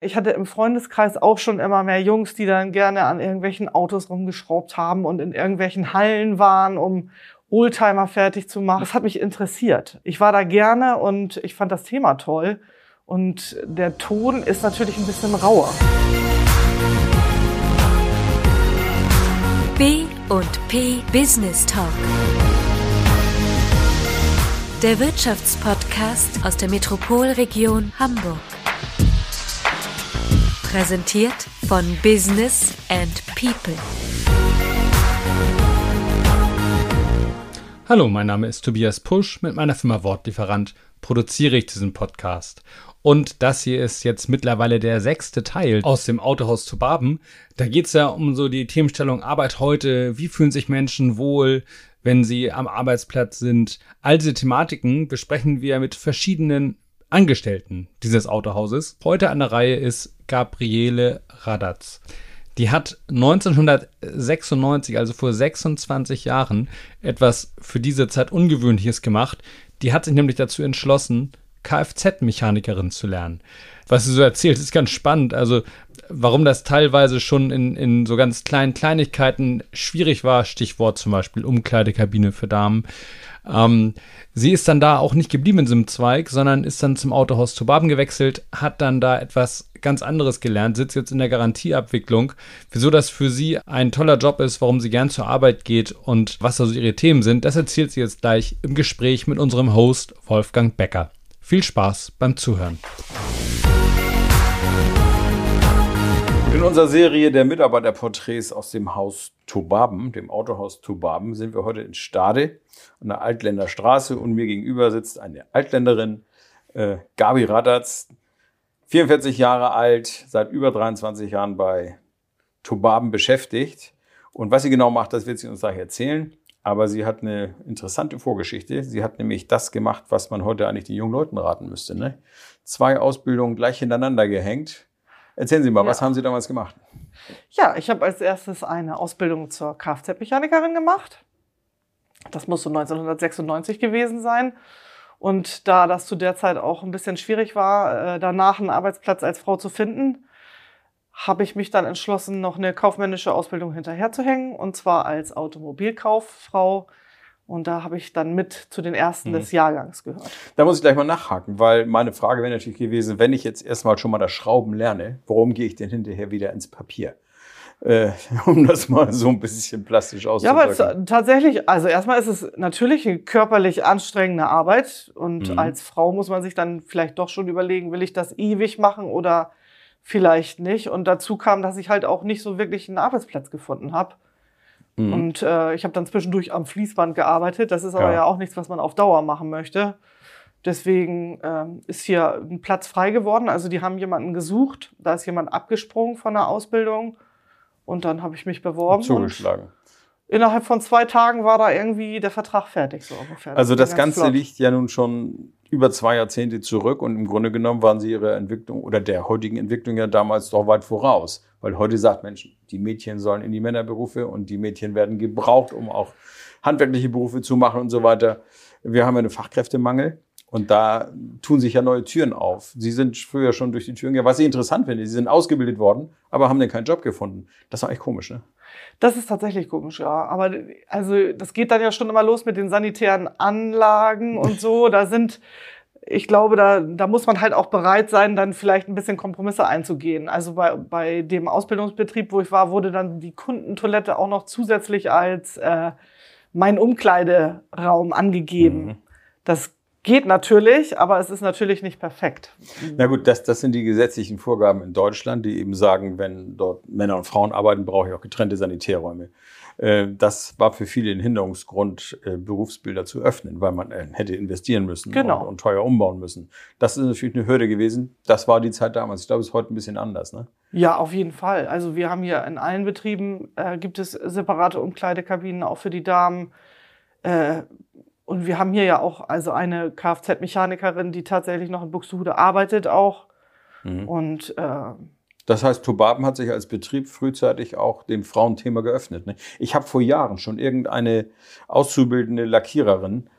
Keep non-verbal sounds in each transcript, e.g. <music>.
Ich hatte im Freundeskreis auch schon immer mehr Jungs, die dann gerne an irgendwelchen Autos rumgeschraubt haben und in irgendwelchen Hallen waren, um Oldtimer fertig zu machen. Das hat mich interessiert. Ich war da gerne und ich fand das Thema toll. Und der Ton ist natürlich ein bisschen rauer. B und P Business Talk. Der Wirtschaftspodcast aus der Metropolregion Hamburg. Präsentiert von Business and People. Hallo, mein Name ist Tobias Pusch. Mit meiner Firma Wortlieferant produziere ich diesen Podcast. Und das hier ist jetzt mittlerweile der sechste Teil aus dem Autohaus zu Baben. Da geht es ja um so die Themenstellung Arbeit heute. Wie fühlen sich Menschen wohl, wenn sie am Arbeitsplatz sind? All diese Thematiken besprechen wir mit verschiedenen Angestellten dieses Autohauses. Heute an der Reihe ist Gabriele Radatz. Die hat 1996, also vor 26 Jahren, etwas für diese Zeit Ungewöhnliches gemacht. Die hat sich nämlich dazu entschlossen, Kfz-Mechanikerin zu lernen. Was sie so erzählt, ist ganz spannend. Also, warum das teilweise schon in, in so ganz kleinen Kleinigkeiten schwierig war, Stichwort zum Beispiel Umkleidekabine für Damen. Ähm, sie ist dann da auch nicht geblieben in diesem Zweig, sondern ist dann zum Autohaus zu Baben gewechselt, hat dann da etwas ganz anderes gelernt, sitzt jetzt in der Garantieabwicklung. Wieso das für sie ein toller Job ist, warum sie gern zur Arbeit geht und was also ihre Themen sind, das erzählt sie jetzt gleich im Gespräch mit unserem Host Wolfgang Becker. Viel Spaß beim Zuhören. In unserer Serie der Mitarbeiterporträts aus dem Haus Tubaben, dem Autohaus Tubaben, sind wir heute in Stade an der Altländer Straße und mir gegenüber sitzt eine Altländerin, äh, Gabi Radatz, 44 Jahre alt, seit über 23 Jahren bei Tubaben beschäftigt. Und was sie genau macht, das wird sie uns gleich erzählen. Aber sie hat eine interessante Vorgeschichte. Sie hat nämlich das gemacht, was man heute eigentlich den jungen Leuten raten müsste. Ne? Zwei Ausbildungen gleich hintereinander gehängt Erzählen Sie mal, ja. was haben Sie damals gemacht? Ja, ich habe als erstes eine Ausbildung zur Kfz-Mechanikerin gemacht. Das muss so 1996 gewesen sein. Und da das zu der Zeit auch ein bisschen schwierig war, äh, danach einen Arbeitsplatz als Frau zu finden, habe ich mich dann entschlossen, noch eine kaufmännische Ausbildung hinterherzuhängen. Und zwar als Automobilkauffrau und da habe ich dann mit zu den ersten mhm. des Jahrgangs gehört. Da muss ich gleich mal nachhaken, weil meine Frage wäre natürlich gewesen, wenn ich jetzt erstmal schon mal das Schrauben lerne, warum gehe ich denn hinterher wieder ins Papier? Äh, <laughs> um das mal so ein bisschen plastisch auszudrücken. Ja, aber tatsächlich, also erstmal ist es natürlich eine körperlich anstrengende Arbeit und mhm. als Frau muss man sich dann vielleicht doch schon überlegen, will ich das ewig machen oder vielleicht nicht. Und dazu kam, dass ich halt auch nicht so wirklich einen Arbeitsplatz gefunden habe. Mhm. Und äh, ich habe dann zwischendurch am Fließband gearbeitet. Das ist aber ja. ja auch nichts, was man auf Dauer machen möchte. Deswegen ähm, ist hier ein Platz frei geworden. Also die haben jemanden gesucht. Da ist jemand abgesprungen von der Ausbildung. Und dann habe ich mich beworben. zugeschlagen. Innerhalb von zwei Tagen war da irgendwie der Vertrag fertig, so ungefähr. Also das, das Ganze flott. liegt ja nun schon über zwei Jahrzehnte zurück und im Grunde genommen waren sie ihrer Entwicklung oder der heutigen Entwicklung ja damals doch weit voraus. Weil heute sagt Mensch, die Mädchen sollen in die Männerberufe und die Mädchen werden gebraucht, um auch handwerkliche Berufe zu machen und so weiter. Wir haben ja einen Fachkräftemangel. Und da tun sich ja neue Türen auf. Sie sind früher schon durch die Türen gegangen, was ich interessant finde. Sie sind ausgebildet worden, aber haben dann keinen Job gefunden. Das war echt komisch, ne? Das ist tatsächlich komisch, ja. Aber also das geht dann ja schon immer los mit den sanitären Anlagen und so. <laughs> Da sind, ich glaube, da, da muss man halt auch bereit sein, dann vielleicht ein bisschen Kompromisse einzugehen. Also bei, bei dem Ausbildungsbetrieb, wo ich war, wurde dann die Kundentoilette auch noch zusätzlich als äh, mein Umkleideraum angegeben. Mhm. Das Geht natürlich, aber es ist natürlich nicht perfekt. Na gut, das, das sind die gesetzlichen Vorgaben in Deutschland, die eben sagen, wenn dort Männer und Frauen arbeiten, brauche ich auch getrennte Sanitärräume. Äh, das war für viele ein Hinderungsgrund, äh, Berufsbilder zu öffnen, weil man äh, hätte investieren müssen genau. und, und, teuer umbauen müssen. Das ist natürlich eine Hürde gewesen. Das war die Zeit damals. Ich glaube, es ist heute ein bisschen anders. Ne? Ja, auf jeden Fall. Also wir haben hier in allen Betrieben äh, gibt es separate Umkleidekabinen auch für die Damen. Äh, und wir haben hier ja auch also eine Kfz-Mechanikerin, die tatsächlich noch in Buxtehude arbeitet auch. Mhm. Und äh, das heißt, Tobaben hat sich als Betrieb frühzeitig auch dem Frauenthema geöffnet. Ne? Ich habe vor Jahren schon irgendeine auszubildende Lackiererin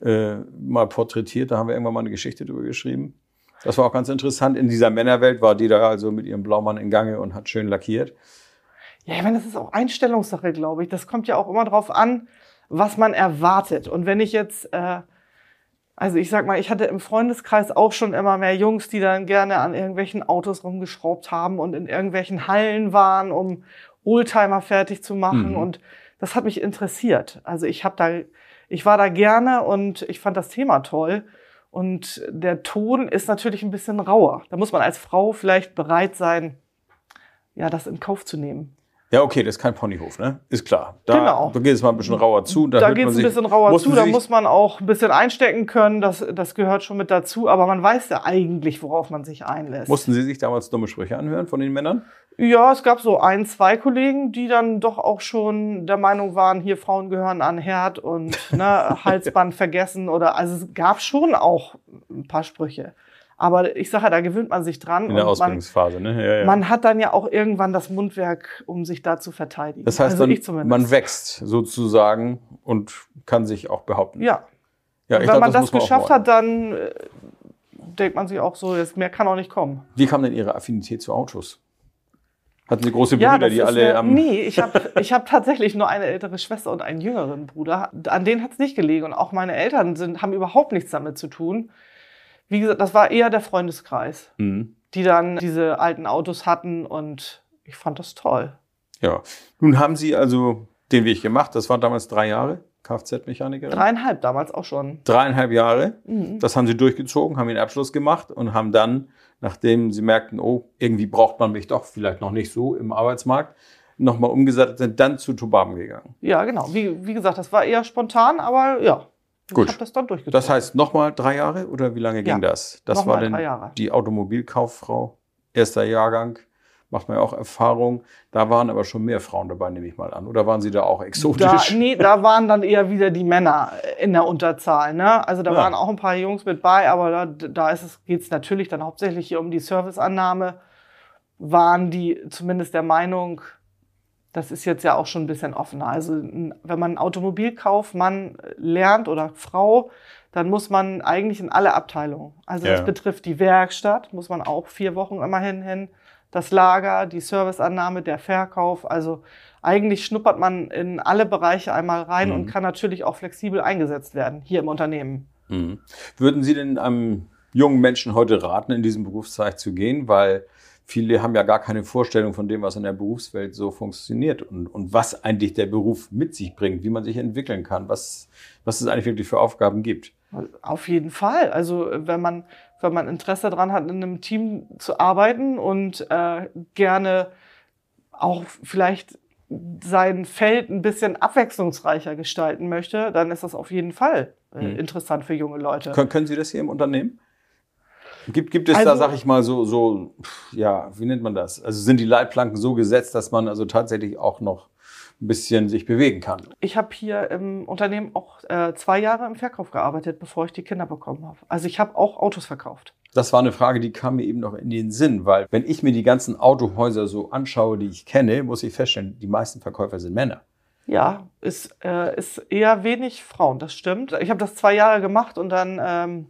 äh, mal porträtiert. Da haben wir irgendwann mal eine Geschichte drüber geschrieben. Das war auch ganz interessant. In dieser Männerwelt war die da also mit ihrem Blaumann in Gange und hat schön lackiert. Ja, ich meine, das ist auch Einstellungssache, glaube ich. Das kommt ja auch immer drauf an, was man erwartet. Und wenn ich jetzt, äh, also ich sag mal, ich hatte im Freundeskreis auch schon immer mehr Jungs, die dann gerne an irgendwelchen Autos rumgeschraubt haben und in irgendwelchen Hallen waren, um Oldtimer fertig zu machen. Mhm. Und das hat mich interessiert. Also ich habe da, ich war da gerne und ich fand das Thema toll. Und der Ton ist natürlich ein bisschen rauer. Da muss man als Frau vielleicht bereit sein, ja, das in Kauf zu nehmen. Ja, okay, das ist kein Ponyhof, ne? Ist klar. Da, Genau. da geht es mal ein bisschen rauer zu. Da hört geht es ein bisschen rauer zu, da muss man auch ein bisschen einstecken können, das, das gehört schon mit dazu, aber man weiß ja eigentlich, worauf man sich einlässt. Mussten Sie sich damals dumme Sprüche anhören von den Männern? Ja, es gab so ein, zwei Kollegen, die dann doch auch schon der Meinung waren, hier Frauen gehören an Herd und ne, <laughs> Halsband vergessen oder also es gab schon auch ein paar Sprüche. Aber ich sage, ja, da gewöhnt man sich dran In der und man, Ausbildungsphase, ne? Ja, ja. man hat dann ja auch irgendwann das Mundwerk, um sich da zu verteidigen. das heißt, also zumindest. man wächst sozusagen und kann sich auch behaupten. Ja, Ja, wenn glaub, man das, muss man geschafft hat, dann äh, denkt man sich auch so, jetzt mehr kann auch nicht kommen. Wie kam denn Ihre Affinität zu Autos? Hatten Sie große Brüder, das die alle am. Nee, ich habe ich hab tatsächlich nur eine ältere Schwester und einen jüngeren Bruder. An denen hat es nicht gelegen. Und auch meine Eltern sind, haben überhaupt nichts damit zu tun. Wie gesagt, das war eher der Freundeskreis, Mhm. die dann diese alten Autos hatten und ich fand das toll. Ja. Nun haben Sie also den Weg gemacht. Das waren damals drei Jahre, Kfz-Mechanikerin. Dreieinhalb damals auch schon. Dreieinhalb Jahre. Mhm. Das haben Sie durchgezogen, haben den Abschluss gemacht und haben dann, nachdem Sie merkten, oh, irgendwie braucht man mich doch vielleicht noch nicht so im Arbeitsmarkt, nochmal umgesattelt, sind dann zu Tubaben gegangen. Ja, genau. Wie, wie gesagt, das war eher spontan, aber ja. Gut. Ich habe das dann durchgezogen. Das heißt nochmal drei Jahre oder wie lange ging Ja, das? Das war dann die Automobilkauffrau, erster Jahrgang, macht man ja auch Erfahrung. Da waren aber schon mehr Frauen dabei, nehme ich mal an. Oder waren Sie da auch Da, exotisch? nee, da waren dann eher wieder die Männer in der Unterzahl. Ne? Also da Ja. waren auch ein paar Jungs mit bei, aber da, da ist es, geht es natürlich dann hauptsächlich hier um die Serviceannahme. Waren die zumindest der Meinung, das ist jetzt ja auch schon ein bisschen offener. Also wenn man einen Automobilkaufmann lernt oder Frau, dann muss man eigentlich in alle Abteilungen. Also Ja. das betrifft die Werkstatt, muss man auch vier Wochen immerhin hin, das Lager, die Serviceannahme, der Verkauf. Also eigentlich schnuppert man in alle Bereiche einmal rein Mhm. und kann natürlich auch flexibel eingesetzt werden hier im Unternehmen. Mhm. Würden Sie denn einem jungen Menschen heute raten, in diesen Berufszweig zu gehen? Weil viele haben ja gar keine Vorstellung von dem, was in der Berufswelt so funktioniert und, und was eigentlich der Beruf mit sich bringt, wie man sich entwickeln kann, was, was es eigentlich wirklich für Aufgaben gibt. Auf jeden Fall. Also wenn man, wenn man Interesse daran hat, in einem Team zu arbeiten und äh, gerne auch vielleicht sein Feld ein bisschen abwechslungsreicher gestalten möchte, dann ist das auf jeden Fall äh, Mhm. interessant für junge Leute. Können, können Sie das hier im Unternehmen? Gibt, gibt es da, Also- sag ich mal, so, so, ja, wie nennt man das? Also sind die Leitplanken so gesetzt, dass man also tatsächlich auch noch ein bisschen sich bewegen kann? Ich habe hier im Unternehmen auch äh, zwei Jahre im Verkauf gearbeitet, bevor ich die Kinder bekommen habe. Also ich habe auch Autos verkauft. Das war eine Frage, die kam mir eben noch in den Sinn, weil wenn ich mir die ganzen Autohäuser so anschaue, die ich kenne, muss ich feststellen, die meisten Verkäufer sind Männer. Ja, ist, äh, ist eher wenig Frauen, das stimmt. Ich habe das zwei Jahre gemacht und dann ähm,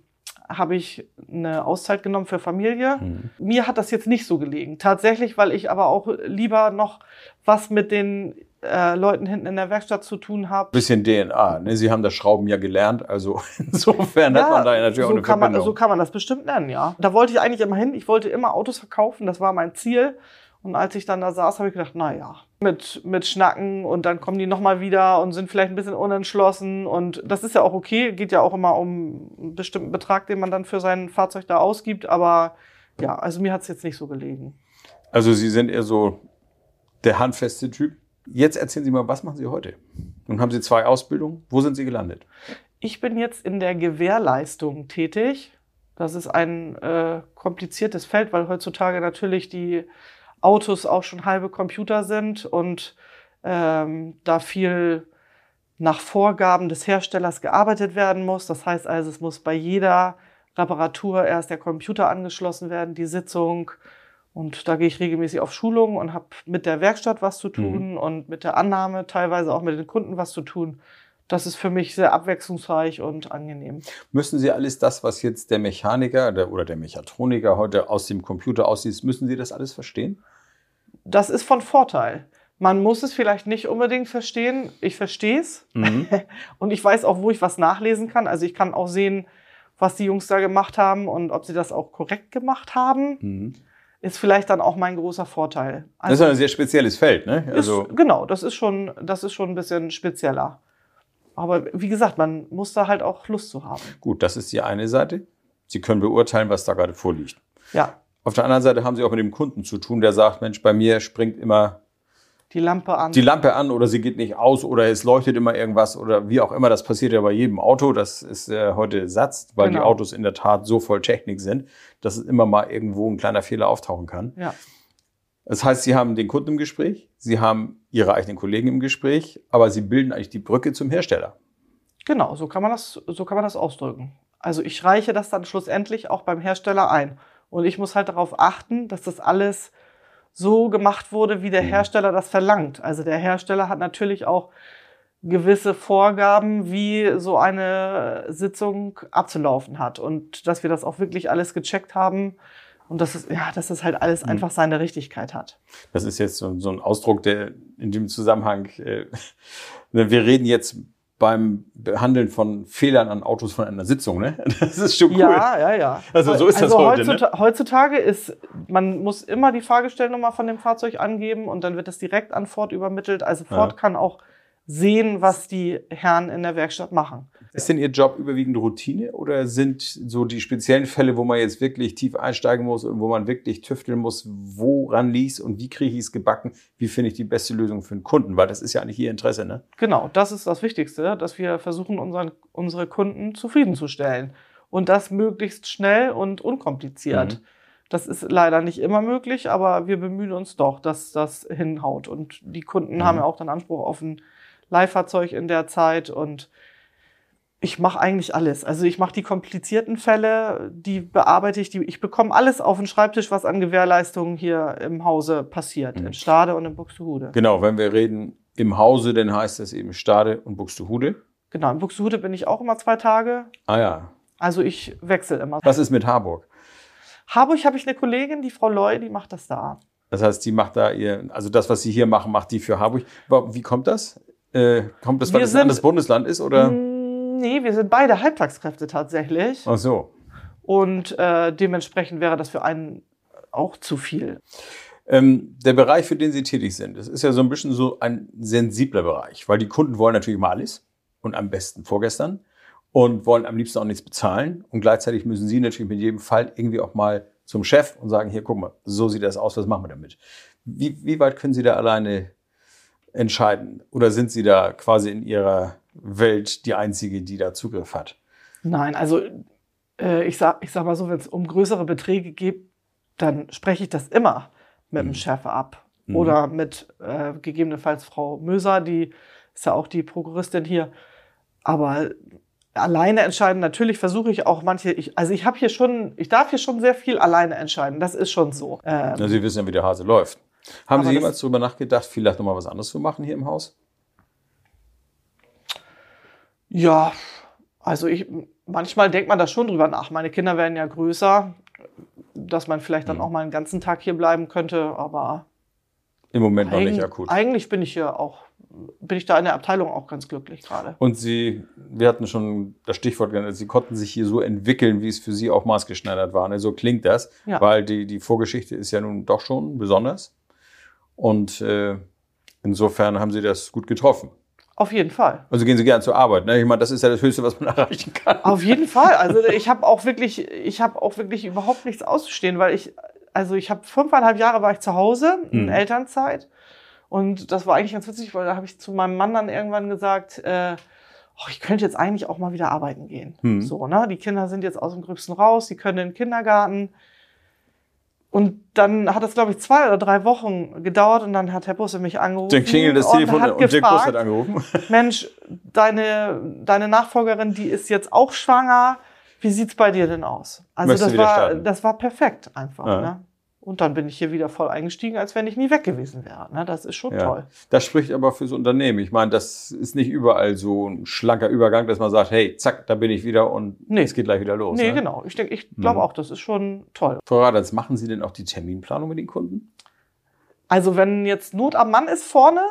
habe ich eine Auszeit genommen für Familie. Mir hat das jetzt nicht so gelegen. Tatsächlich, weil ich aber auch lieber noch was mit den äh, Leuten hinten in der Werkstatt zu tun habe. Bisschen DNA, ne? Sie haben das Schrauben ja gelernt, also <laughs> insofern hat man da ja natürlich auch so eine kann man, Verbindung. so kann man das bestimmt nennen, ja. Da wollte ich eigentlich immer hin. Ich wollte immer Autos verkaufen, das war mein Ziel. Und als ich dann da saß, habe ich gedacht, na ja, mit, mit Schnacken und dann kommen die nochmal wieder und sind vielleicht ein bisschen unentschlossen. Und das ist ja auch okay, geht ja auch immer um einen bestimmten Betrag, den man dann für sein Fahrzeug da ausgibt. Aber ja, also mir hat es jetzt nicht so gelegen. Also Sie sind eher so der handfeste Typ. Jetzt erzählen Sie mal, was machen Sie heute? Nun haben Sie zwei Ausbildungen. Wo sind Sie gelandet? Ich bin jetzt in der Gewährleistung tätig. Das ist ein äh, kompliziertes Feld, weil heutzutage natürlich die Autos auch schon halbe Computer sind und ähm, da viel nach Vorgaben des Herstellers gearbeitet werden muss. Das heißt also, es muss bei jeder Reparatur erst der Computer angeschlossen werden, die Sitzung. Und da gehe ich regelmäßig auf Schulungen und habe mit der Werkstatt was zu tun und mit der Annahme teilweise auch mit den Kunden was zu tun. Das ist für mich sehr abwechslungsreich und angenehm. Müssen Sie alles das, was jetzt der Mechaniker der, oder der Mechatroniker heute aus dem Computer aussieht, müssen Sie das alles verstehen? Das ist von Vorteil. Man muss es vielleicht nicht unbedingt verstehen. Ich verstehe es. Mhm. <laughs> Und ich weiß auch, wo ich was nachlesen kann. Also ich kann auch sehen, was die Jungs da gemacht haben und ob sie das auch korrekt gemacht haben. Mhm. Ist vielleicht dann auch mein großer Vorteil. Das ist ein sehr spezielles Feld, ne? Also, ist, genau, das ist schon, das ist schon ein bisschen spezieller. Aber wie gesagt, man muss da halt auch Lust zu haben. gut, das ist die eine Seite. Sie können beurteilen, was da gerade vorliegt. Ja, Auf der anderen Seite haben Sie auch mit dem Kunden zu tun, der sagt, Mensch, bei mir springt immer die Lampe an. die Lampe an oder sie geht nicht aus oder es leuchtet immer irgendwas oder wie auch immer. Das passiert ja bei jedem Auto. Das ist äh, heute Satz, weil die Genau. Autos in der Tat so voll Technik sind, dass es immer mal irgendwo ein kleiner Fehler auftauchen kann. ja, Das heißt, Sie haben den Kunden im Gespräch, Sie haben Ihre eigenen Kollegen im Gespräch, aber Sie bilden eigentlich die Brücke zum Hersteller. genau, so kann man das, so kann man das ausdrücken. Also ich reiche das dann schlussendlich auch beim Hersteller ein. Und ich muss halt darauf achten, dass das alles so gemacht wurde, wie der Mhm. Hersteller das verlangt. Also der Hersteller hat natürlich auch gewisse Vorgaben, wie so eine Sitzung abzulaufen hat. Und dass wir das auch wirklich alles gecheckt haben und dass es, ja, dass es halt alles Mhm. einfach seine Richtigkeit hat. Das ist jetzt so, so ein Ausdruck, der in dem Zusammenhang, äh, <laughs> wir reden jetzt beim Behandeln von Fehlern an Autos von einer Sitzung, ne? <laughs> Das ist schon cool. Ja, ja, ja. Also so ist das heute, ne? heutzuta- Heutzutage ist, man muss immer die Fahrgestellnummer von dem Fahrzeug angeben und dann wird das direkt an Ford übermittelt. Also Ford Ja. kann auch sehen, was die Herren in der Werkstatt machen. Ist denn Ihr Job überwiegend Routine oder sind so die speziellen Fälle, wo man jetzt wirklich tief einsteigen muss und wo man wirklich tüfteln muss, woran liegt und wie kriege ich es gebacken, wie finde ich die beste Lösung für den Kunden? Weil das ist ja eigentlich Ihr Interesse, ne? Genau, das ist das Wichtigste, dass wir versuchen, unseren, unsere Kunden zufriedenzustellen. Und das möglichst schnell und unkompliziert. Mhm. Das ist leider nicht immer möglich, aber wir bemühen uns doch, dass das hinhaut. Und die Kunden Mhm. haben ja auch dann Anspruch auf ein Leihfahrzeug in der Zeit. Und ich mache eigentlich alles. Also ich mache die komplizierten Fälle, die bearbeite ich, die, ich bekomme alles auf den Schreibtisch, was an Gewährleistungen hier im Hause passiert. Mhm. In Stade und in Buxtehude. Genau, wenn wir reden im Hause, dann heißt das eben Stade und Buxtehude. Genau, in Buxtehude bin ich auch immer zwei Tage. Ah ja. Also ich wechsle immer. Was ist mit Harburg? Harburg habe ich eine Kollegin, die Frau Loy, die macht das da. Das heißt, die macht da ihr, also das, was sie hier machen, macht die für Harburg. Wie kommt das? Äh, kommt das, weil Wir es ein anderes Bundesland ist oder? Mm, Nee, wir sind beide Halbtagskräfte tatsächlich. Ach so. Und äh, dementsprechend wäre das für einen auch zu viel. Ähm, der Bereich, für den Sie tätig sind, das ist ja so ein bisschen so ein sensibler Bereich, weil die Kunden wollen natürlich mal alles und am besten vorgestern und wollen am liebsten auch nichts bezahlen und gleichzeitig müssen Sie natürlich mit jedem Fall irgendwie auch mal zum Chef und sagen, hier, guck mal, so sieht das aus, was machen wir damit? Wie, wie weit können Sie da alleine entscheiden? Oder sind Sie da quasi in Ihrer Welt die Einzige, die da Zugriff hat? Nein, also äh, ich, sag, ich sag mal so, wenn es um größere Beträge geht, dann spreche ich das immer mit dem Chef ab. Mhm. Oder mit äh, gegebenenfalls Frau Möser, die ist ja auch die Prokuristin hier. Aber alleine entscheiden, natürlich versuche ich auch manche, ich, also ich habe hier schon, ich darf hier schon sehr viel alleine entscheiden. Das ist schon so. Ähm, Na, Sie wissen ja, wie der Hase läuft. Haben Aber Sie jemals darüber nachgedacht, vielleicht nochmal was anderes zu machen hier im Haus? Ja, also ich, manchmal denkt man da schon drüber nach. Meine Kinder werden ja größer, dass man vielleicht dann Mhm. auch mal einen ganzen Tag hier bleiben könnte, aber Im Moment noch nicht akut. eigentlich bin ich hier auch, bin ich da in der Abteilung auch ganz glücklich gerade. Und Sie, wir hatten schon das Stichwort genannt, Sie konnten sich hier so entwickeln, wie es für Sie auch maßgeschneidert war. Ne? So klingt das, Ja. weil die, die Vorgeschichte ist ja nun doch schon besonders. Und äh, insofern haben Sie das gut getroffen. Auf jeden Fall. Also gehen Sie gern zur Arbeit. Ne? Ich meine, das ist ja das Höchste, was man <laughs> erreichen kann. Auf jeden Fall. Also ich habe auch wirklich, ich habe auch wirklich überhaupt nichts auszustehen, weil ich, also ich habe fünfeinhalb Jahre war ich zu Hause in Mhm. Elternzeit und das war eigentlich ganz witzig, weil da habe ich zu meinem Mann dann irgendwann gesagt, äh, oh, ich könnte jetzt eigentlich auch mal wieder arbeiten gehen. Mhm. So, ne? Die Kinder sind jetzt aus dem Gröbsten raus, die können in den Kindergarten. Und dann hat es, glaube ich, zwei oder drei Wochen gedauert und dann hat Herr Busse mich angerufen. Dann klingelt das und Telefon hat und, Dirk Bus hat gefragt, angerufen. <laughs> Mensch, deine, deine Nachfolgerin, die ist jetzt auch schwanger. Wie sieht's bei dir denn aus? Also Möchtest das war, starten? das war perfekt einfach. Ja. Ne? Und dann bin ich hier wieder voll eingestiegen, als wenn ich nie weg gewesen wäre. Ne? Das ist schon Ja. toll. Das spricht aber fürs Unternehmen. Ich meine, das ist nicht überall so ein schlanker Übergang, dass man sagt, hey, zack, da bin ich wieder und Nee. es geht gleich wieder los. nee, ne? genau. Ich denke, ich glaube Mhm. auch, das ist schon toll. Frau Radans, machen Sie denn auch die Terminplanung mit den Kunden? Also wenn jetzt Not am Mann ist vorne,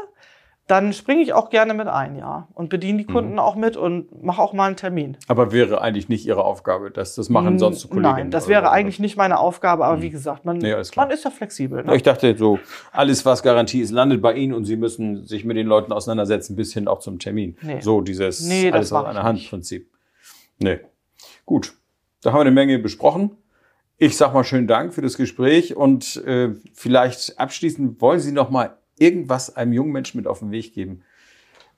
dann springe ich auch gerne mit ein, ja. Und bediene die Mhm. Kunden auch mit und mache auch mal einen Termin. Aber wäre eigentlich nicht Ihre Aufgabe, das, das machen sonst Kollegen. Nein, das wäre eigentlich nicht meine Aufgabe, aber wie gesagt, man, Nee, man ist ja flexibel. Ne? Ich dachte so, alles was Garantie ist, landet bei Ihnen und Sie müssen sich mit den Leuten auseinandersetzen, bis hin auch zum Termin. Nee. So dieses Nee, das alles aus einer Hand Prinzip. Nee. Gut. Da haben wir eine Menge besprochen. Ich sag mal schönen Dank für das Gespräch und äh, vielleicht abschließend wollen Sie noch mal irgendwas einem jungen Menschen mit auf den Weg geben,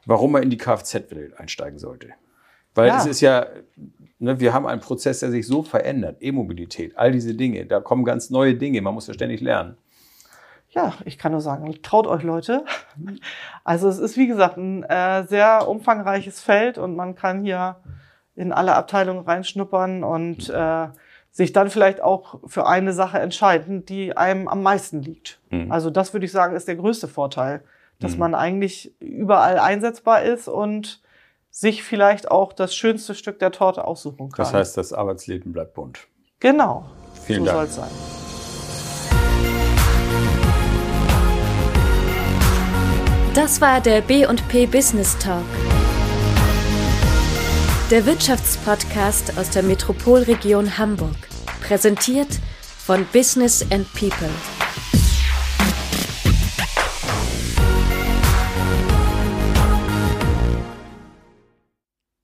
warum er in die Kfz-Welt einsteigen sollte. Weil Ja. es ist ja, ne, wir haben einen Prozess, der sich so verändert, E-Mobilität, all diese Dinge, da kommen ganz neue Dinge, man muss ja ständig lernen. Ja, ich kann nur sagen, traut euch Leute. Also es ist wie gesagt ein äh, sehr umfangreiches Feld und man kann hier in alle Abteilungen reinschnuppern und äh, sich dann vielleicht auch für eine Sache entscheiden, die einem am meisten liegt. Mhm. Also das würde ich sagen, ist der größte Vorteil, dass Mhm. man eigentlich überall einsetzbar ist und sich vielleicht auch das schönste Stück der Torte aussuchen kann. Das heißt, das Arbeitsleben bleibt bunt. genau. Vielen so Dank. soll es sein. Das war der B&P Business Talk. Der Wirtschaftspodcast aus der Metropolregion Hamburg. Präsentiert von Business and People.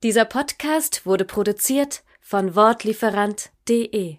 Dieser Podcast wurde produziert von Wortlieferant.de